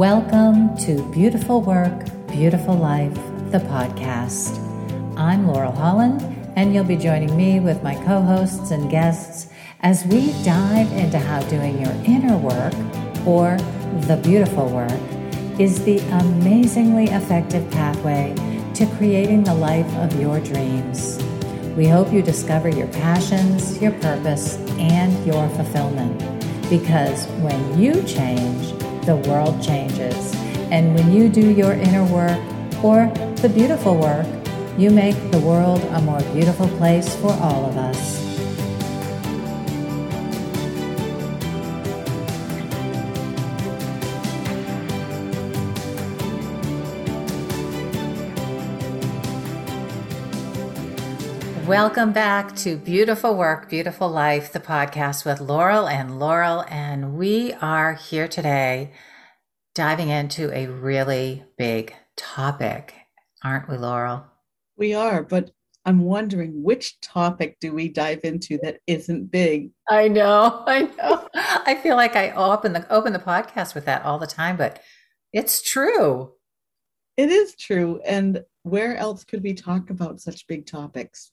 Welcome to Beautiful Work, Beautiful Life, the podcast. I'm Laurel Holland, and you'll be joining me with my co hosts and guests as we dive into how doing your inner work, or the beautiful work, is the amazingly effective pathway to creating the life of your dreams. We hope you discover your passions, your purpose, and your fulfillment. Because when you change, the world changes. And when you do your inner work or the beautiful work, you make the world a more beautiful place for all of us. Welcome back to Beautiful Work, Beautiful Life, the podcast with Laurel and Laurel. And we are here today diving into a really big topic, aren't we, Laurel? We are, but I'm wondering which topic do we dive into that isn't big? I know, I know. I feel like I open the open the podcast with that all the time, but it's true. It is true. And where else could we talk about such big topics?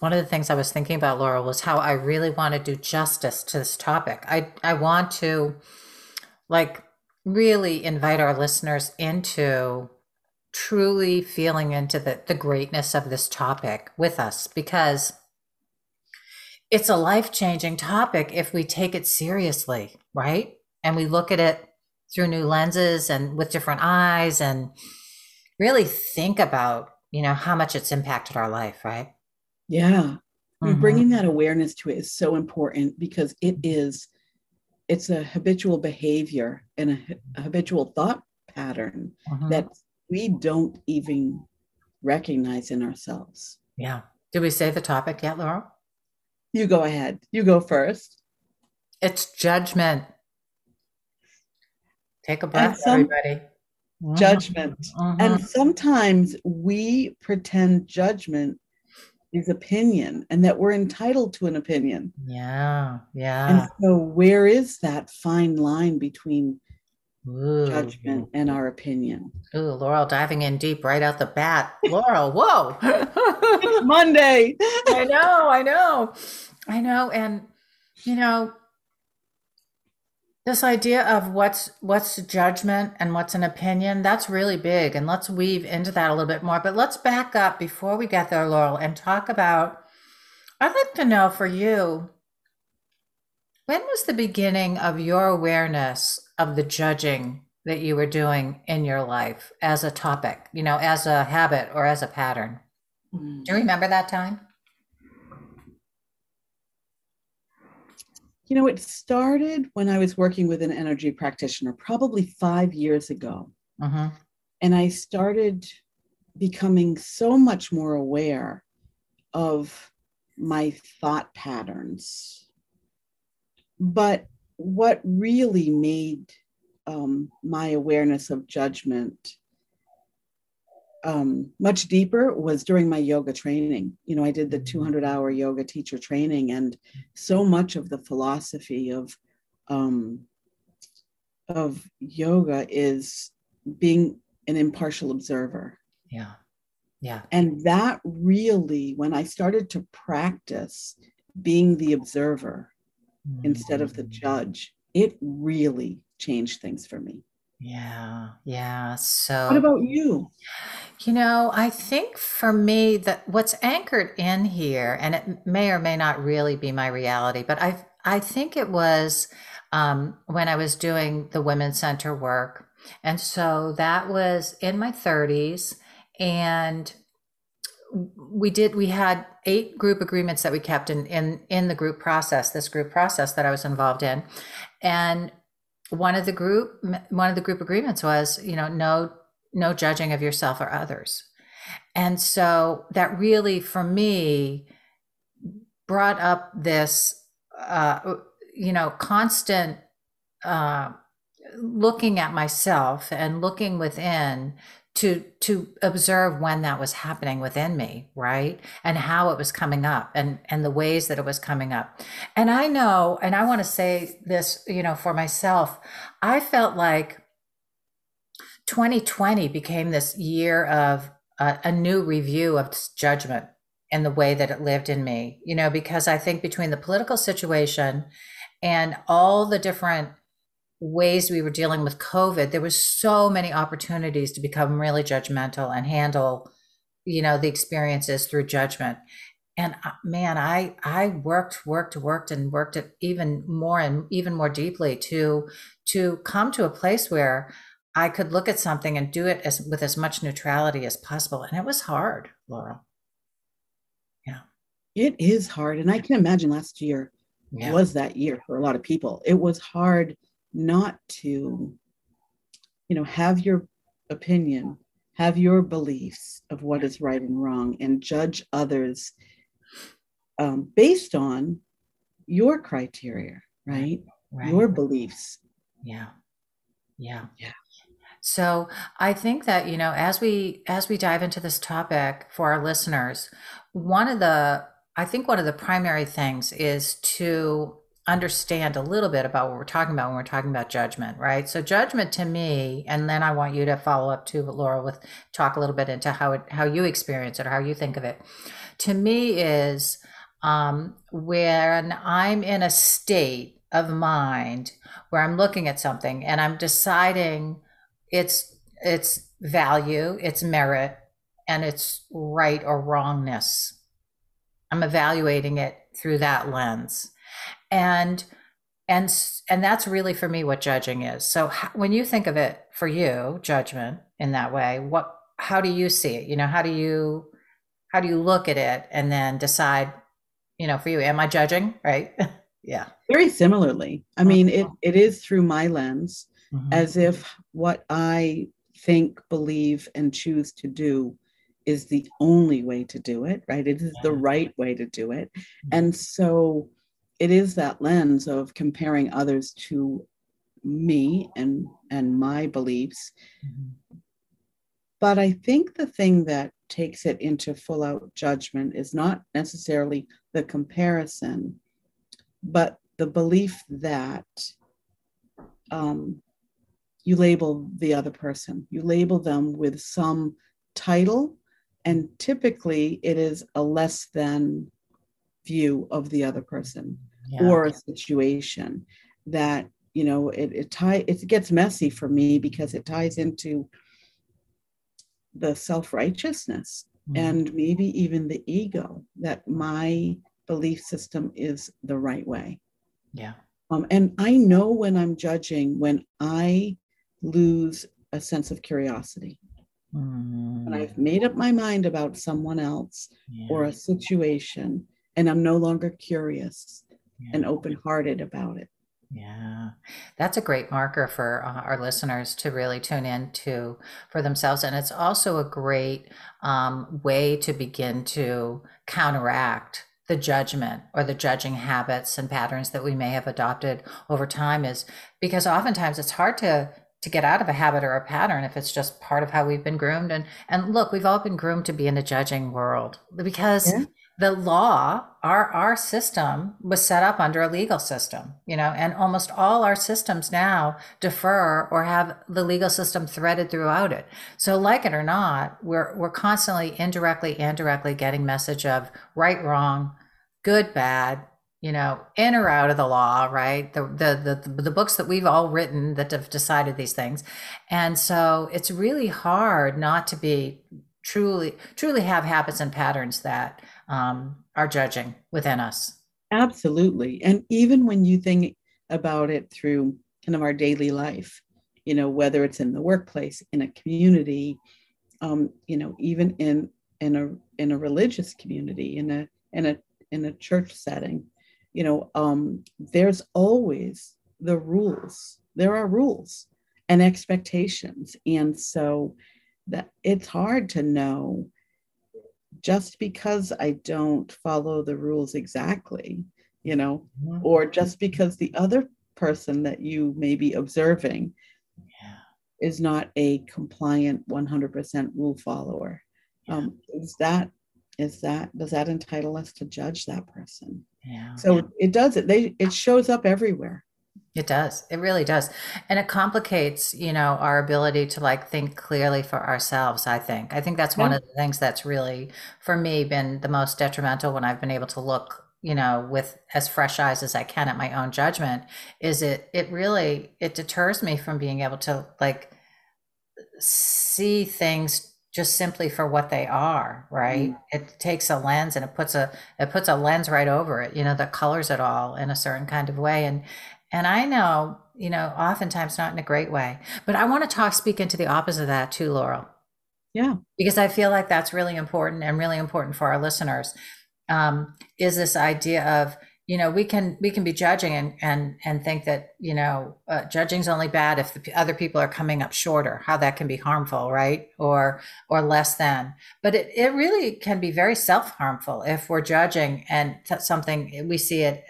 One of the things I was thinking about, Laura, was how I really want to do justice to this topic. I, I want to like really invite our listeners into truly feeling into the, the greatness of this topic with us because it's a life changing topic if we take it seriously, right? And we look at it through new lenses and with different eyes and really think about, you know, how much it's impacted our life, right? Yeah. Mm-hmm. Bringing that awareness to it is so important because it is, it's a habitual behavior and a, a habitual thought pattern mm-hmm. that we don't even recognize in ourselves. Yeah. Did we say the topic yet, Laurel? You go ahead. You go first. It's judgment. Take a breath, some, everybody. Judgment. Mm-hmm. And sometimes we pretend judgment his opinion and that we're entitled to an opinion. Yeah, yeah. And so, where is that fine line between Ooh. judgment and our opinion? Ooh, Laurel diving in deep right out the bat. Laurel, whoa. it's Monday. I know, I know, I know. And, you know, this idea of what's what's judgment and what's an opinion that's really big. And let's weave into that a little bit more. But let's back up before we get there laurel and talk about i'd like to know for you when was the beginning of your awareness of the judging that you were doing in your life as a topic you know as a habit or as a pattern? Mm. do you remember that time You know, it started when I was working with an energy practitioner, probably five years ago. Uh-huh. And I started becoming so much more aware of my thought patterns. But what really made um, my awareness of judgment um, much deeper was during my yoga training. You know, I did the mm-hmm. 200 hour yoga teacher training, and so much of the philosophy of um, of yoga is being an impartial observer. Yeah. Yeah. And that really, when I started to practice being the observer mm-hmm. instead of the mm. judge, it really changed things for me. Yeah, yeah. So, what about you? You know, I think for me that what's anchored in here, and it may or may not really be my reality, but I I think it was um, when I was doing the women's center work, and so that was in my 30s, and we did we had eight group agreements that we kept in in in the group process this group process that i was involved in and one of the group one of the group agreements was you know no no judging of yourself or others. And so that really for me brought up this uh, you know constant uh, looking at myself and looking within to to observe when that was happening within me right? And how it was coming up and and the ways that it was coming up. And i know and i want to say this you know for myself i felt like 2020 became this year of a new review of judgment and the way that it lived in me, you know, because I think between the political situation and all the different ways we were dealing with COVID, there was so many opportunities to become really judgmental and handle, you know, the experiences through judgment. And uh, man, I I worked, worked, worked, and worked it even more and even more deeply to to come to a place where I could look at something and do it as with as much neutrality as possible. And it was hard, Laurel. Yeah. It is hard. And I can imagine last year yeah. was that year for a lot of people. It was hard not to, you know, have your opinion, have your beliefs of what is right and wrong, and judge others um, based on your criteria, right? right? Your beliefs. Yeah. Yeah. Yeah. So I think that, you know, as we as we dive into this topic for our listeners, one of the I think one of the primary things is to understand a little bit about what we're talking about when we're talking about judgment, right? So judgment to me, and then I want you to follow up too, Laura, with talk a little bit into how it how you experience it or how you think of it. To me is um, when I'm in a state of mind where I'm looking at something and I'm deciding its its value, its merit, and its right or wrongness. I'm evaluating it through that lens. And and and that's really for me what judging is. So how, when you think of it for you, judgment in that way, what how do you see it? You know, how do you how do you look at it and then decide, you know, for you, am I judging, right? yeah. Very similarly. I mean, it it is through my lens mm-hmm. as if what I think, believe, and choose to do is the only way to do it, right? It is the right way to do it. Mm-hmm. And so it is that lens of comparing others to me and and my beliefs. Mm-hmm. But I think the thing that takes it into full out judgment is not necessarily the comparison, but the belief that um, you label the other person. You label them with some title, and typically it is a less than view of the other person yeah. or a situation that you know it it tie it gets messy for me because it ties into the self-righteousness mm-hmm. and maybe even the ego that my belief system is the right way yeah um, and i know when i'm judging when i lose a sense of curiosity. Mm. When I've made up my mind about someone else yeah. or a situation, and I'm no longer curious yeah. and open hearted about it. Yeah, that's a great marker for uh, our listeners to really tune in to for themselves. And it's also a great um, way to begin to counteract the judgment or the judging habits and patterns that we may have adopted over time is because oftentimes it's hard to to get out of a habit or a pattern if it's just part of how we've been groomed and and look we've all been groomed to be in a judging world because yeah. The law our our system was set up under a legal system you know and almost all our systems now defer or have the legal system threaded throughout it so like it or not we're we're constantly indirectly and directly getting message of right wrong good bad you know, in or out of the law, right? The, the, the, the books that we've all written that have decided these things. And so it's really hard not to be truly, truly have habits and patterns that um, are judging within us. Absolutely. And even when you think about it through kind of our daily life, you know, whether it's in the workplace, in a community, um, you know, even in in a in a religious community, in a in a in a church setting, you know, um, there's always the rules. There are rules and expectations. And so that it's hard to know just because I don't follow the rules exactly, you know, mm-hmm. or just because the other person that you may be observing yeah. is not a compliant 100% rule follower. Yeah. Um, is that is that does that entitle us to judge that person? Yeah. So it does it. They it shows up everywhere. It does. It really does. And it complicates, you know, our ability to like think clearly for ourselves, I think. I think that's yeah. one of the things that's really for me been the most detrimental when I've been able to look, you know, with as fresh eyes as I can at my own judgment is it it really it deters me from being able to like see things just simply for what they are right mm. it takes a lens and it puts a it puts a lens right over it you know that colors it all in a certain kind of way and and i know you know oftentimes not in a great way but i want to talk speak into the opposite of that too laurel. Yeah. Because i feel like that's really important and really important for our listeners. Um, is this idea of you know we can we can be judging and and and think that you know uh, judging's only bad if the other people are coming up shorter how that can be harmful right? Or or less than. But it, it really can be very self-harmful if we're judging and something we see it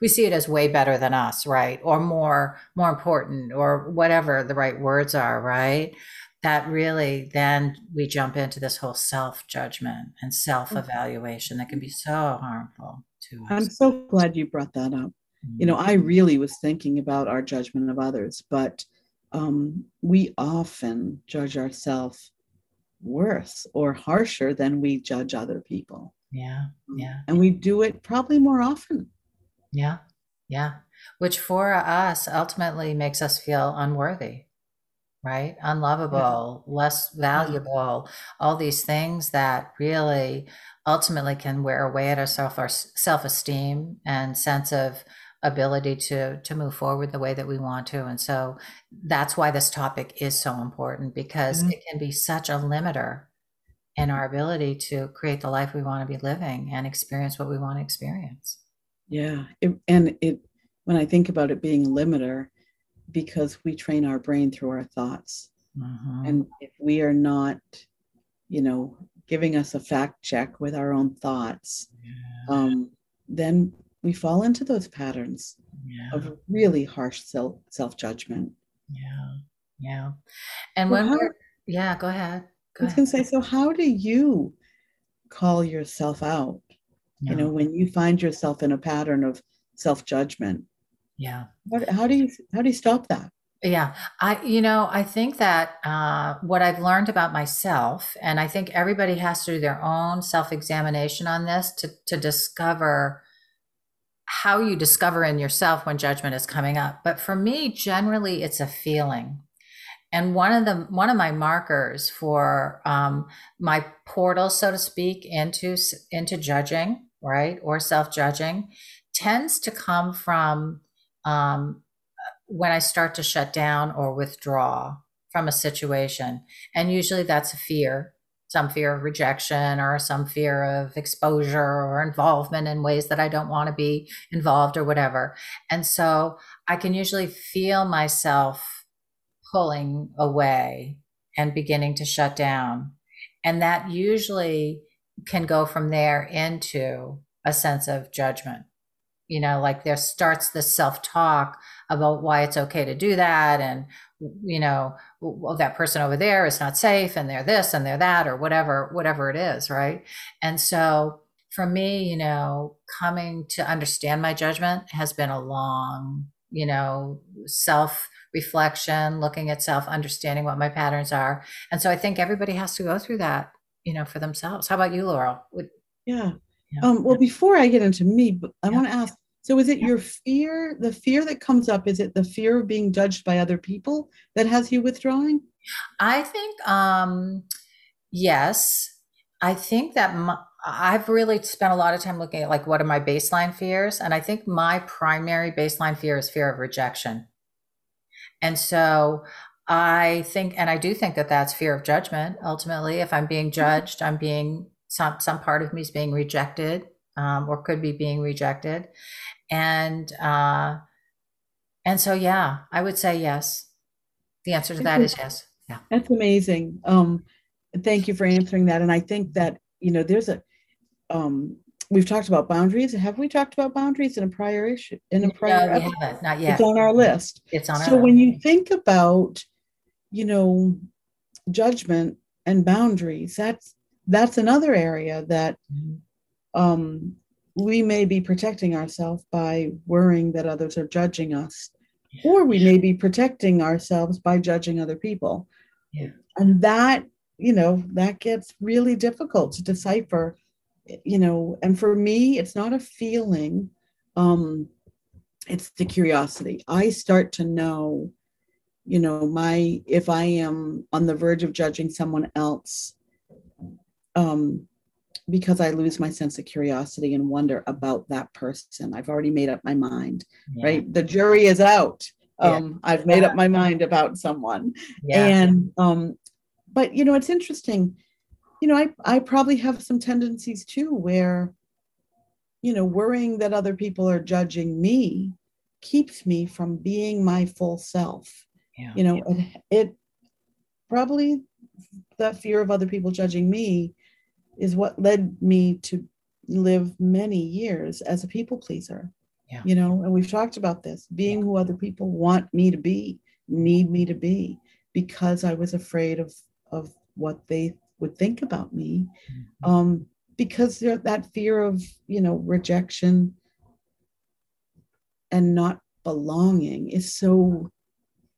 we see it as way better than us right? Or more more important or whatever the right words are right? That really then we jump into this whole self judgment and self evaluation that can be so harmful to us. I'm so glad you brought that up. Mm-hmm. You know, I mm-hmm. really was thinking about our judgment of others, but um, we often judge ourselves worse or harsher than we judge other people. Yeah, um, yeah. And we do it probably more often. Yeah, yeah. Which for us ultimately makes us feel unworthy, right? Unlovable, yeah. less valuable, all these things that really ultimately can wear away at our self our self-esteem and sense of ability to to move forward the way that we want to and so that's why this topic is so important because mm-hmm. it can be such a limiter in our ability to create the life we want to be living and experience what we want to experience yeah it, and it when i think about it being a limiter because we train our brain through our thoughts mm-hmm. and if we are not you know giving us a fact check with our own thoughts, yeah. um, then we fall into those patterns yeah. of really harsh self self judgment. Yeah, yeah. And well, when we're yeah, go ahead. Go I was going to say, so how do you call yourself out? Yeah. You know, when you find yourself in a pattern of self judgment. Yeah. What, how do you how do you stop that? Yeah, I you know I think that uh, what I've learned about myself, and I think everybody has to do their own self examination on this to to discover how you discover in yourself when judgment is coming up. But for me, generally, it's a feeling. And one of the one of my markers for um, my portal, so to speak, into into judging, right, or self judging, tends to come from um, when I start to shut down or withdraw from a situation. And usually that's a fear, some fear of rejection or some fear of exposure or involvement in ways that I don't want to be involved or whatever. And so I can usually feel myself pulling away and beginning to shut down. And that usually can go from there into a sense of judgment you know like there starts this self-talk about why it's okay to do that and you know well that person over there is not safe and they're this and they're that or whatever whatever it is right? And so for me you know coming to understand my judgment has been a long you know self reflection looking at self understanding what my patterns are. And so i think everybody has to go through that you know for themselves. How about you laurel? Would, yeah. Um, well, before I get into me, I yeah. want to ask so is it your fear, the fear that comes up, is it the fear of being judged by other people that has you withdrawing? I think, um, yes. I think that my, I've really spent a lot of time looking at like what are my baseline fears. And I think my primary baseline fear is fear of rejection. And so I think, and I do think that that's fear of judgment. Ultimately, if I'm being judged, I'm being some some part of me is being rejected, um, or could be being rejected, and uh, and so yeah, I would say yes. The answer to that is yes. Yeah, that's amazing. Um, thank you for answering that. And I think that you know there's a um, we've talked about boundaries. Have we talked about boundaries in a prior issue? In a prior, no, we haven't. Not yet. It's on our list. It's on. Our list. So when you think about, you know, judgment and boundaries, that's that's another area that mm-hmm. Um, we may be protecting ourselves by worrying that others are judging us or we may be protecting ourselves by judging other people yeah. and that you know that gets really difficult to decipher you know and for me it's not a feeling um it's the curiosity i start to know you know my if i am on the verge of judging someone else um because i lose my sense of curiosity and wonder about that person i've already made up my mind yeah. right the jury is out um i've made up my mind about someone yeah. and um but you know it's interesting you know i i probably have some tendencies too where you know worrying that other people are judging me keeps me from being my full self yeah. you know yeah. it, it probably that fear of other people judging me is what led me to live many years as a people pleaser yeah. you know and we've talked about this being yeah. who other people want me to be need me to be because i was afraid of of what they would think about me mm-hmm. um because that fear of you know rejection and not belonging is so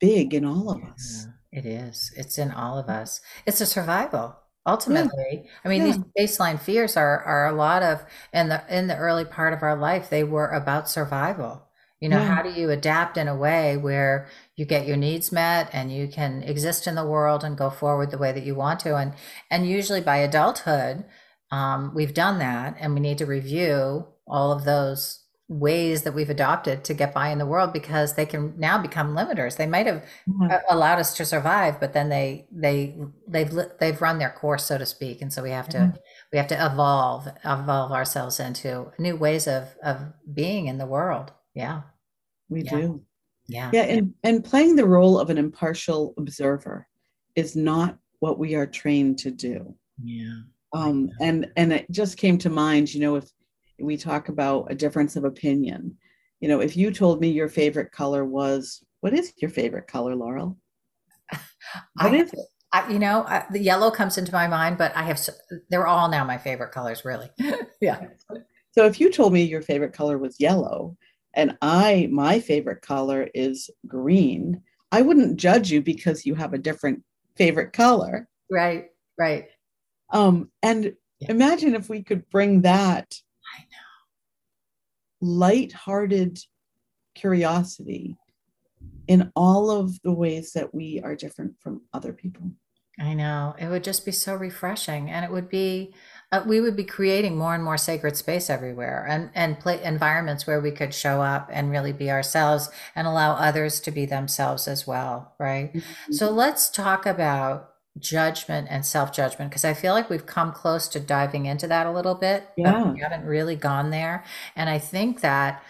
big in all of us. Yeah, it is. It's in all of us. It's a survival. Ultimately, yeah. I mean, yeah. these baseline fears are are a lot of in the in the early part of our life. They were about survival. You know, how do you adapt in a way where you get your needs met and you can exist in the world and go forward the way that you want to? And and usually by adulthood, um, we've done that, and we need to review all of those ways that we've adopted to get by in the world because they can now become limiters. They might have yeah. allowed us to survive, but then they they they've they've run their course, so to speak, and so we have to mm-hmm. we have to evolve evolve ourselves into new ways of of being in the world. Yeah, we yeah. do. Yeah, yeah, and and playing the role of an impartial observer is not what we are trained to do. Yeah. Um, and and it just came to mind, you know, if we talk about a difference of opinion. You know, if you told me your favorite color was, what is your favorite color, Laurel? What I, is it? I, you know, I, the yellow comes into my mind, but I have, they're all now my favorite colors, really. yeah. So if you told me your favorite color was yellow and I, my favorite color is green, I wouldn't judge you because you have a different favorite color. Right, right. Um, and yeah. imagine if we could bring that light-hearted curiosity in all of the ways that we are different from other people. I know. It would just be so refreshing and it would be uh, we would be creating more and more sacred space everywhere and and play environments where we could show up and really be ourselves and allow others to be themselves as well, right? Mm-hmm. So let's talk about judgment and self judgment because I feel like we've come close to diving into that a little bit. Yeah. we haven't really gone there. And I think that,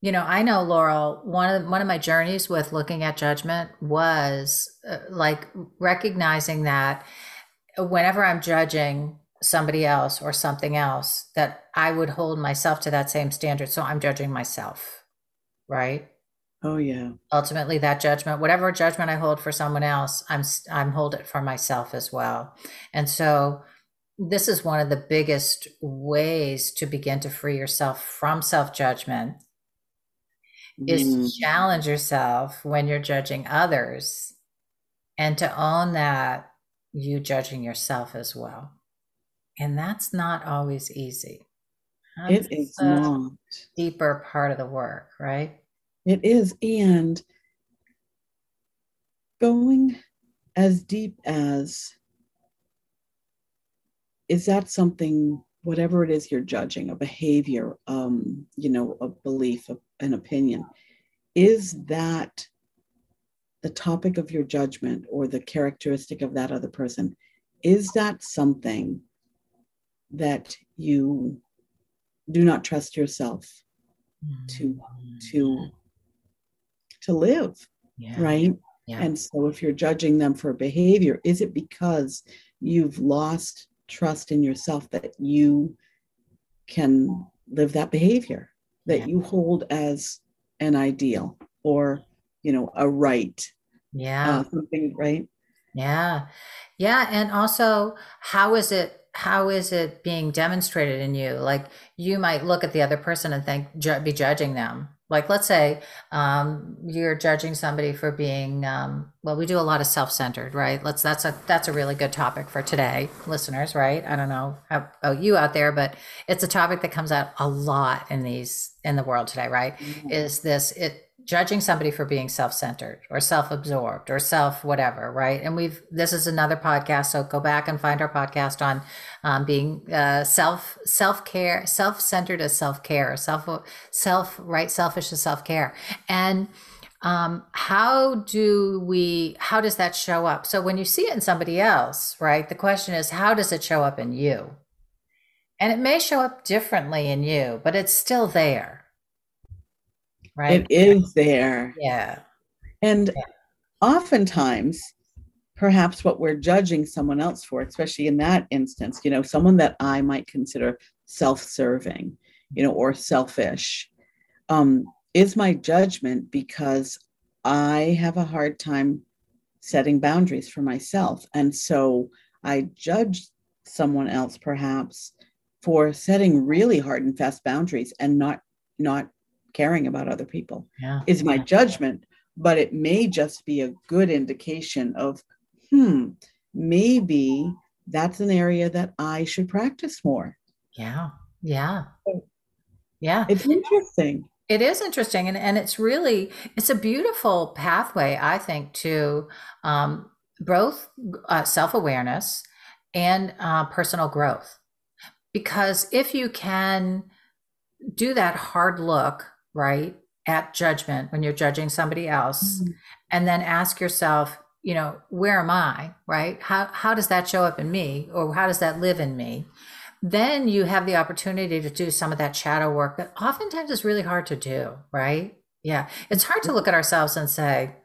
you know, I know Laurel, one of one of my journeys with looking at judgment was uh, like recognizing that whenever I'm judging somebody else or something else, that I would hold myself to that same standard. So I'm judging myself. Right. Oh yeah. Ultimately, that judgment, whatever judgment I hold for someone else, I'm I'm hold it for myself as well. And so, this is one of the biggest ways to begin to free yourself from self judgment. Mm. Is to mm. challenge yourself when you're judging others, and to own that you judging yourself as well. And that's not always easy. That's it is not deeper part of the work, right? It is. And going as deep as is that something whatever it is you're judging a behavior um you know a belief an opinion is that the topic of your judgment or the characteristic of that other person is that something that you do not trust yourself to to to live yeah. right yeah. and so if you're judging them for behavior is it because you've lost trust in yourself that you can live that behavior that yeah. you hold as an ideal or you know a right yeah uh, something right Yeah. Yeah. And also, how is it? How is it being demonstrated in you? Like you might look at the other person and think, ju- be judging them. Like, let's say um, you're judging somebody for being, um, well, we do a lot of self-centered, right? Let's that's a that's a really good topic for today, listeners, right? I don't know how about you out there, but it's a topic that comes out a lot in these in the world today, right? Mm-hmm. Is this it? Judging somebody for being self-centered or self-absorbed or self whatever right? And we've this is another podcast so go back and find our podcast on um, being uh, self self-care self-centered as self-care self self right? Selfish as self-care. And um, how do we how does that show up? So when you see it in somebody else right the question is how does it show up in you? And it may show up differently in you but it's still there right? It is there. Yeah. And yeah. oftentimes, perhaps what we're judging someone else for, especially in that instance, you know, someone that I might consider self serving, you know, or selfish, um, is my judgment because I have a hard time setting boundaries for myself. And so I judge someone else perhaps for setting really hard and fast boundaries and not not caring about other people yeah. is my judgment but it may just be a good indication of hmm maybe that's an area that i should practice more. Yeah. Yeah. Yeah. It's interesting. It is interesting and, and it's really it's a beautiful pathway i think to um, both uh, self-awareness and uh, personal growth. Because if you can do that hard look right at judgment when you're judging somebody else. Mm-hmm. and then ask yourself you know where am i right? How how does that show up in me or how does that live in me? Then you have the opportunity to do some of that shadow work that oftentimes is really hard to do right? Yeah. It's hard to look at ourselves and say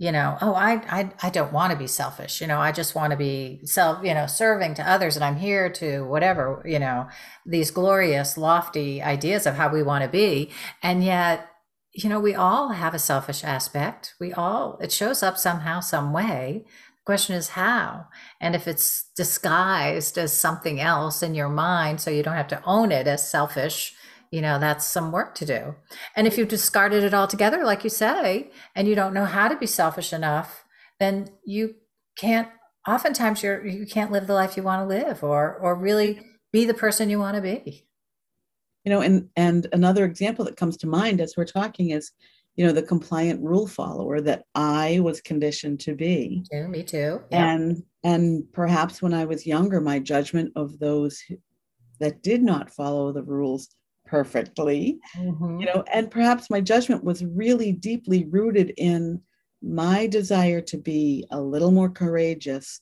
you know oh i i, I don't want to be selfish you know i just want to be self you know serving to others and i'm here to whatever you know these glorious lofty ideas of how we want to be. And yet you know we all have a selfish aspect. We all it shows up somehow some way. The question is how? And if it's disguised as something else in your mind so you don't have to own it as selfish you know that's some work to do. And if you've discarded it altogether like you say and you don't know how to be selfish enough then you can't oftentimes you're you can't live the life you want to live or or really be the person you want to be. You know and and another example that comes to mind as we're talking is you know the compliant rule follower that i was conditioned to be. Me too, me too. and and perhaps when i was younger my judgment of those that did not follow the rules perfectly mm-hmm. you know and perhaps my judgment was really deeply rooted in my desire to be a little more courageous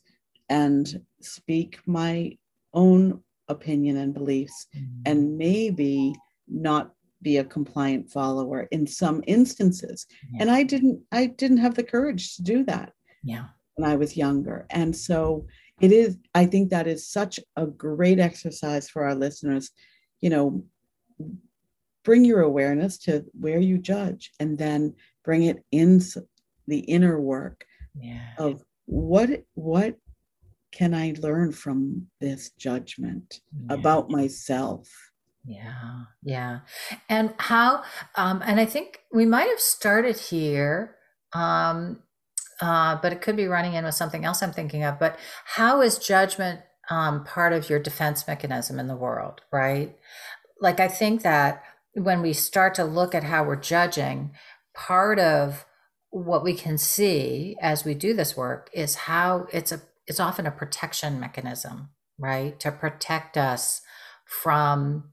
and speak my own opinion and beliefs mm-hmm. and maybe not be a compliant follower in some instances yeah. and i didn't i didn't have the courage to do that yeah when i was younger and so it is i think that is such a great exercise for our listeners you know bring your awareness to where you judge and then bring it in the inner work yeah. of what what can I learn from this judgment yeah. about myself? Yeah, yeah. And how, um, and I think we might have started here, um, uh, but it could be running in with something else I'm thinking of. But how is judgment um, part of your defense mechanism in the world, right? Like I think that when we start to look at how we're judging, part of what we can see as we do this work is how it's a it's often a protection mechanism, right? To protect us from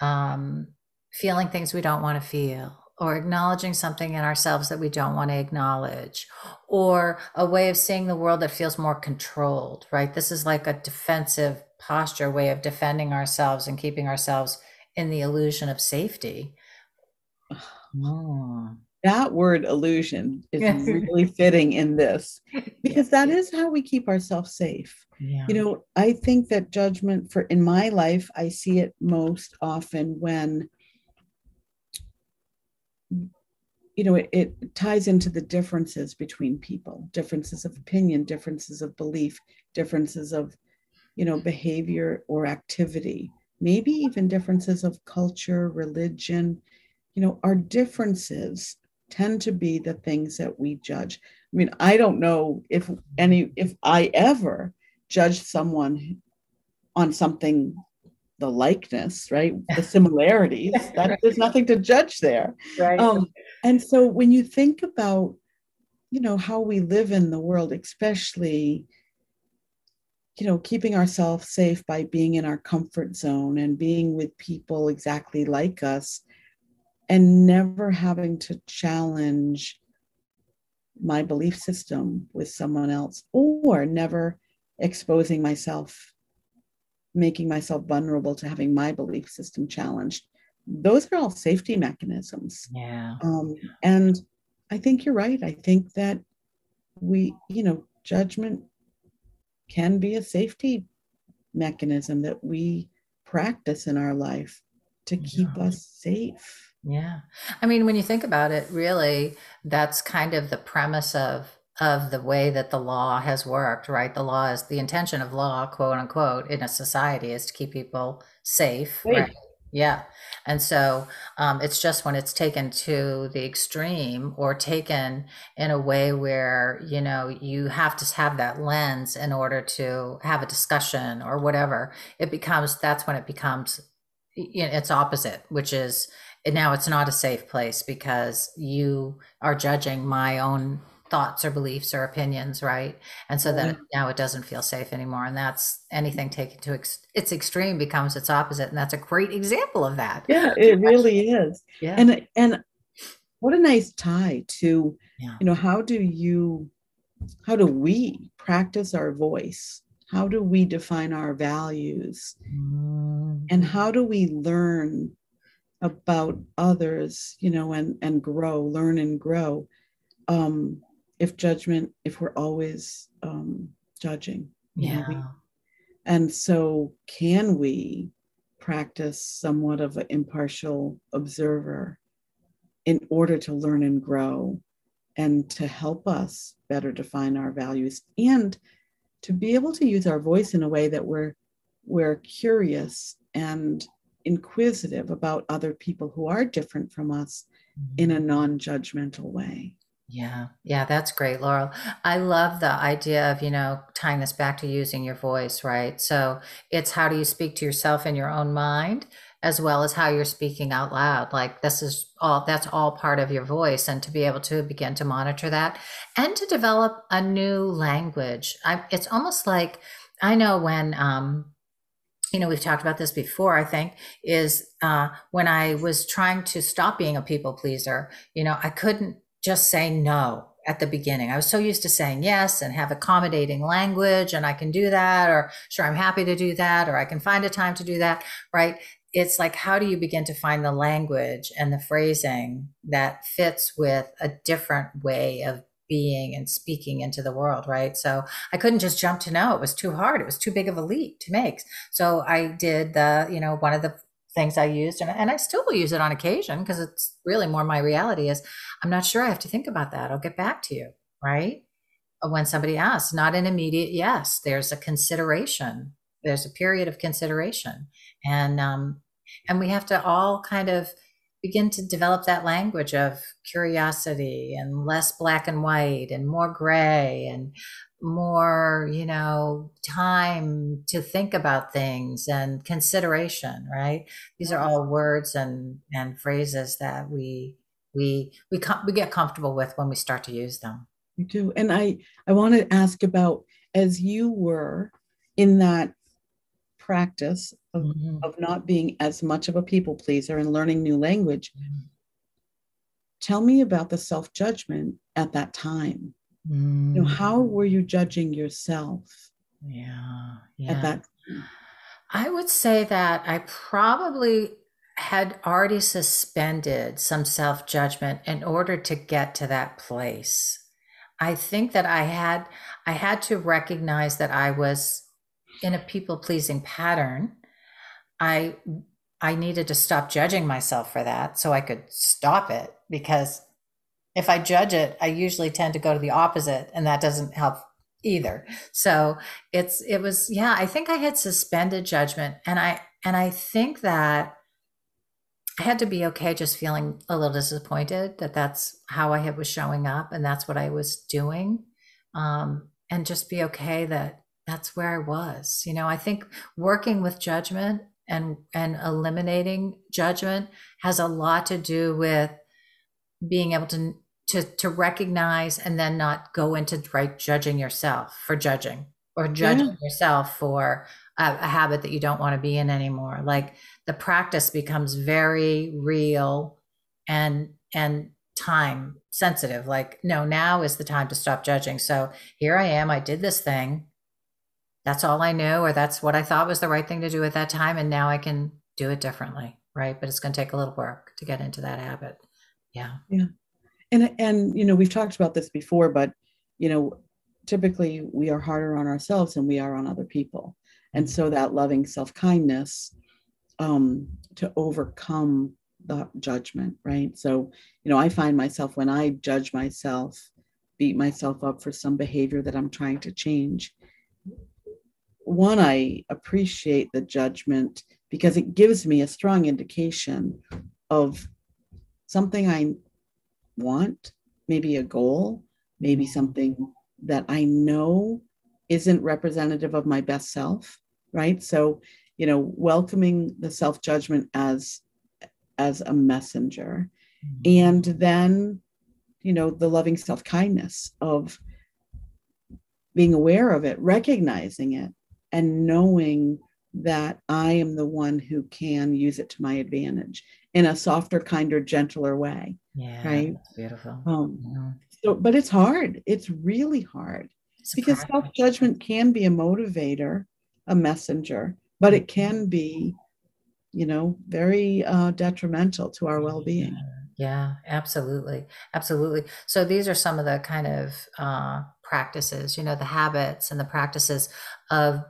um, feeling things we don't want to feel, or acknowledging something in ourselves that we don't want to acknowledge, or a way of seeing the world that feels more controlled, right? This is like a defensive posture way of defending ourselves and keeping ourselves in the illusion of safety. Oh. That word illusion is really fitting in this because that is how we keep ourselves safe. Yeah. You know, I think that judgment for in my life, I see it most often when you know, it, it ties into the differences between people, differences of opinion, differences of belief, differences of, you know, behavior or activity, maybe even differences of culture, religion. You know, our differences tend to be the things that we judge. I mean, I don't know if any, if I ever judged someone on something the likeness, right? The similarities. that there's nothing to judge there. Right. Um, and so when you think about, you know, how we live in the world, especially, you know, keeping ourselves safe by being in our comfort zone and being with people exactly like us, and never having to challenge my belief system with someone else or never exposing myself making myself vulnerable to having my belief system challenged. Those are all safety mechanisms. Yeah. Um, and i think you're right. I think that we you know judgment can be a safety mechanism that we practice in our life to keep yeah. us safe yeah i mean when you think about it really that's kind of the premise of of the way that the law has worked, right? The law is the intention of law, quote unquote, in a society is to keep people safe, right? right? Yeah. And so um, it's just when it's taken to the extreme or taken in a way where, you know, you have to have that lens in order to have a discussion or whatever, it becomes, that's when it becomes, you know, it's opposite, which is now it's not a safe place because you are judging my own thoughts or beliefs or opinions, right? And so then now it doesn't feel safe anymore. And that's anything taken to ex- its extreme becomes its opposite. And that's a great example of that. Yeah, it really is. Yeah. And and what a nice tie to, yeah. you know, how do you how do we practice our voice? How do we define our values? Mm-hmm. And how do we learn about others, you know, and and grow, learn and grow? Um, if judgment, if we're always um, judging. Yeah. we, and so, can we practice somewhat of an impartial observer in order to learn and grow and to help us better define our values and to be able to use our voice in a way that we're we're curious and inquisitive about other people who are different from us in a mm-hmm. non-judgmental way yeah, yeah, that's great, Laurel. I love the idea of, you know, tying this back to using your voice, right? So it's how do you speak to yourself in your own mind as well as how you're speaking out loud. Like this is all that's all part of your voice and to be able to begin to monitor that and to develop a new language. I, it's almost like I know when um you know, we've talked about this before, I think, is uh, when I was trying to stop being a people pleaser, you know, I couldn't just say no at the beginning. I was so used to saying yes and have accommodating language and I can do that, or sure, I'm happy to do that, or I can find a time to do that, right? It's like, how do you begin to find the language and the phrasing that fits with a different way of being and speaking into the world, right? So I couldn't just jump to no. It was too hard. It was too big of a leap to make. So I did the, you know, one of the things I used, and, and I still use it on occasion because it's really more my reality is I'm not sure I have to think about that. I'll get back to you, right? When somebody asks, not an immediate yes, there's a consideration. There's a period of consideration. And um, and we have to all kind of begin to develop that language of curiosity and less black and white and more gray and more, you know, time to think about things and consideration, right? These are all words and and phrases that we we we com- we get comfortable with when we start to use them. You do. And I I want to ask about as you were in that practice of, mm-hmm. of not being as much of a people pleaser and learning new language. Mm-hmm. Tell me about the self-judgment at that time Mm. You know, how were you judging yourself? Yeah, yeah. At that I would say that I probably had already suspended some self judgment in order to get to that place. I think that I had I had to recognize that I was in a people pleasing pattern. I I needed to stop judging myself for that so I could stop it because if I judge it, I usually tend to go to the opposite, and that doesn't help either. So it's it was yeah, I think I had suspended judgment, and I and I think that I had to be okay just feeling a little disappointed that that's how I was showing up and that's what I was doing, um, and just be okay that that's where I was. You know, I think working with judgment and and eliminating judgment has a lot to do with being able to to to recognize and then not go into right judging yourself for judging or judging yeah. yourself for a, a, habit that you don't want to be in anymore. Like the practice becomes very real and and time sensitive. Like no now is the time to stop judging. So here i am i did this thing. That's all i knew or that's what i thought was the right thing to do at that time and now i can do it differently right? But it's going to take a little work to get into that habit. Yeah. Yeah and and you know we've talked about this before but you know typically we are harder on ourselves than we are on other people. And so that loving self-kindness um, to overcome the judgment right? So you know i find myself when i judge myself beat myself up for some behavior that i'm trying to change one i appreciate the judgment because it gives me a strong indication of something i want, maybe a goal, maybe something that I know isn't representative of my best self, right? So, you know, welcoming the self judgment as as a messenger, mm-hmm. and then, you know, the loving self kindness of being aware of it, recognizing it, and knowing that I am the one who can use it to my advantage in a softer, kinder, gentler way. Yeah, right. beautiful. Um, yeah. So, but it's hard. It's really hard it's because self judgment can be a motivator, a messenger, but it can be, you know, very uh, detrimental to our well being. Yeah, absolutely. Absolutely. So these are some of the kind of uh, practices, you know, the habits and the practices of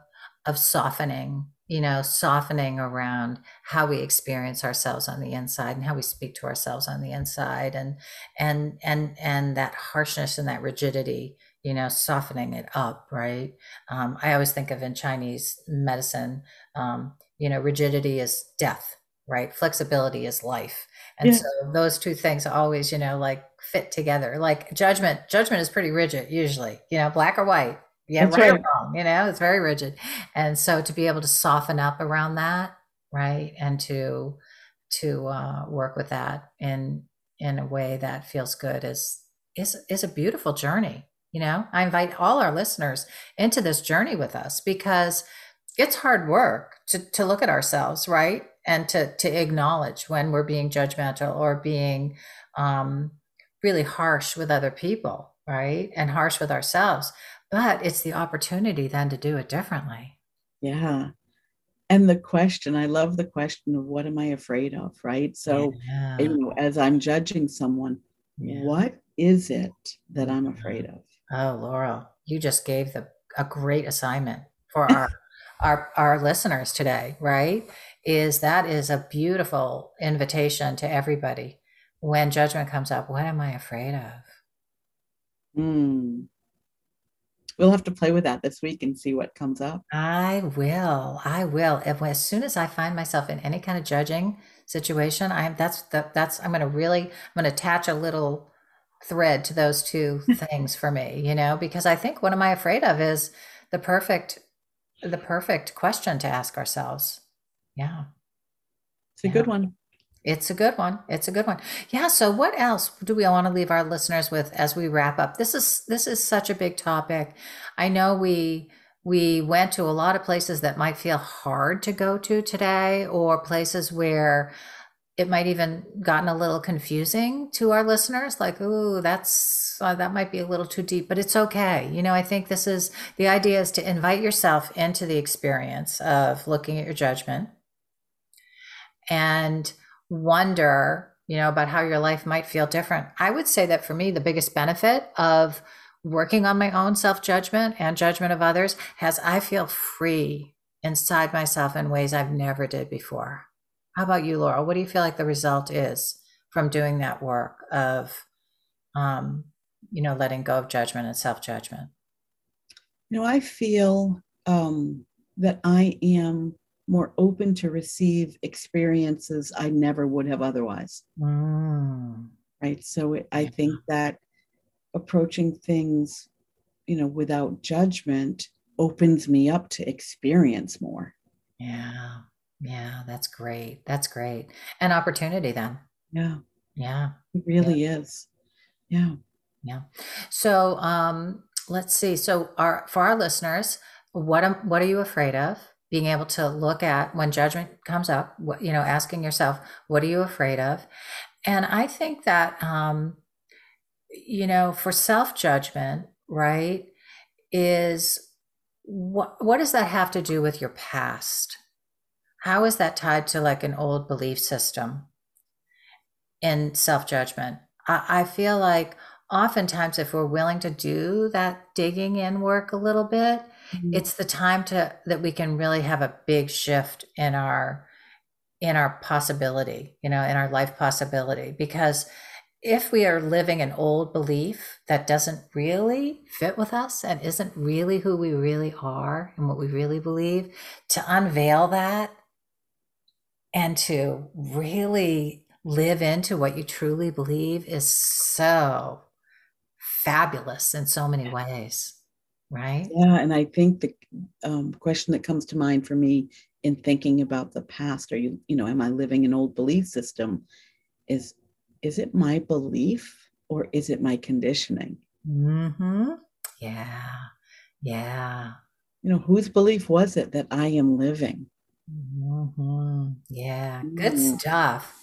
of softening you know, softening around how we experience ourselves on the inside and how we speak to ourselves on the inside and and and and that harshness and that rigidity, you know, softening it up, right? Um, I always think of in Chinese medicine, um, you know, rigidity is death, right? Flexibility is life. And yeah. so those two things always, you know, like fit together. Like judgment, judgment is pretty rigid usually, you know, black or white yeah, That's right, right. wrong. You know, it's very rigid. And so to be able to soften up around that, right, and to to uh, work with that in in a way that feels good is is is a beautiful journey. You know, I invite all our listeners into this journey with us because it's hard work to to look at ourselves, right, and to to acknowledge when we're being judgmental or being um, really harsh with other people, right, and harsh with ourselves but it's the opportunity then to do it differently. Yeah. And the question, I love the question of what am I afraid of, right? So, yeah. you know, as I'm judging someone, yeah. what is it that I'm afraid of? Oh, Laurel, you just gave the a great assignment for our our our listeners today, right? Is that is a beautiful invitation to everybody when judgment comes up. What am I afraid of? Hmm we'll have to play with that this week and see what comes up. I will. I will. As soon as I find myself in any kind of judging situation, I'm that's the, that's I'm going to really I'm going to attach a little thread to those two things for me, you know, because I think what am I afraid of is the perfect the perfect question to ask ourselves. Yeah. It's a yeah. good one. It's a good one. It's a good one. Yeah. So what else do we want to leave our listeners with as we wrap up? This is this is such a big topic. I know we we went to a lot of places that might feel hard to go to today or places where it might even gotten a little confusing to our listeners like oh that's uh, that might be a little too deep but it's okay you know i think this is the idea is to invite yourself into the experience of looking at your judgment and wonder, you know, about how your life might feel different. I would say that for me, the biggest benefit of working on my own self judgment and judgment of others has I feel free inside myself in ways I've never did before. How about you, Laurel? What do you feel like the result is from doing that work of um, you know, letting go of judgment and self judgment? You know, I feel um, that I am more open to receive experiences I never would have otherwise. Mm. Right. So it, I think that approaching things, you know, without judgment opens me up to experience more. Yeah. Yeah. That's great. That's great. An opportunity then. Yeah. Yeah. It really yeah. is. Yeah. Yeah. So um let's see. So our for our listeners, what am what are you afraid of? Being able to look at when judgment comes up, what you know, asking yourself, what are you afraid of? And I think that um, you know, for self-judgment, right, is what what does that have to do with your past? How is that tied to like an old belief system in self-judgment? I, I feel like oftentimes if we're willing to do that digging in work a little bit mm-hmm. it's the time to that we can really have a big shift in our in our possibility you know in our life possibility. Because if we are living an old belief that doesn't really fit with us and isn't really who we really are and what we really believe to unveil that and to really live into what you truly believe is so fabulous in so many ways right? Yeah and i think the um, question that comes to mind for me in thinking about the past are you you know am i living an old belief system? Is is it my belief or is it my conditioning? Mm-hmm. yeah. Yeah. You know whose belief was it that i am living? Mm-hmm. yeah good mm-hmm. stuff.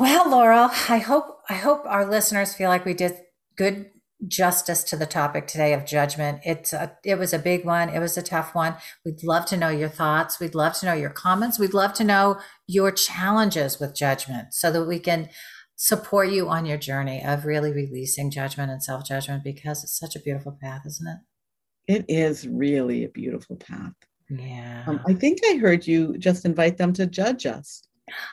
Well laurel i hope i hope our listeners feel like we did good justice to the topic today of judgment. It's a, it was a big one. It was a tough one. We'd love to know your thoughts. We'd love to know your comments. We'd love to know your challenges with judgment so that we can support you on your journey of really releasing judgment and self judgment because it's such a beautiful path, isn't it? It is really a beautiful path. Yeah. Um, I think I heard you just invite them to judge us.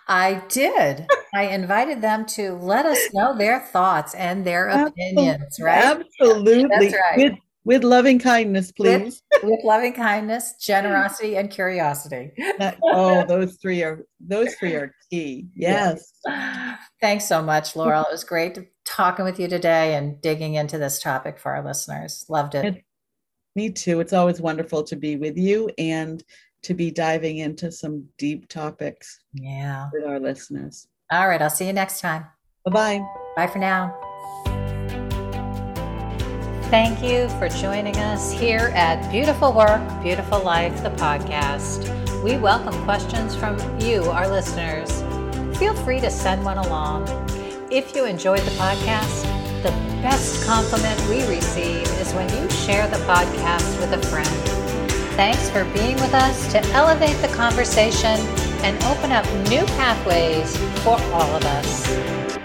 I did. I invited them to let us know their thoughts and their opinions, right? Absolutely. That's right. With, with loving kindness, please. With, with, loving kindness, generosity, and curiosity. That, oh, those three are those three are key. Yes. yes. Thanks so much, Laurel. It was great talking with you today and digging into this topic for our listeners. Loved it. Me too. It's always wonderful to be with you and to be diving into some deep topics. Yeah. With our listeners. All right. I'll see you next time. Bye bye. Bye for now. Thank you for joining us here at Beautiful Work, Beautiful Life, the podcast. We welcome questions from you, our listeners. Feel free to send one along. If you enjoyed the podcast, the best compliment we receive is when you share the podcast with a friend. Thanks for being with us to elevate the conversation and open up new pathways for all of us.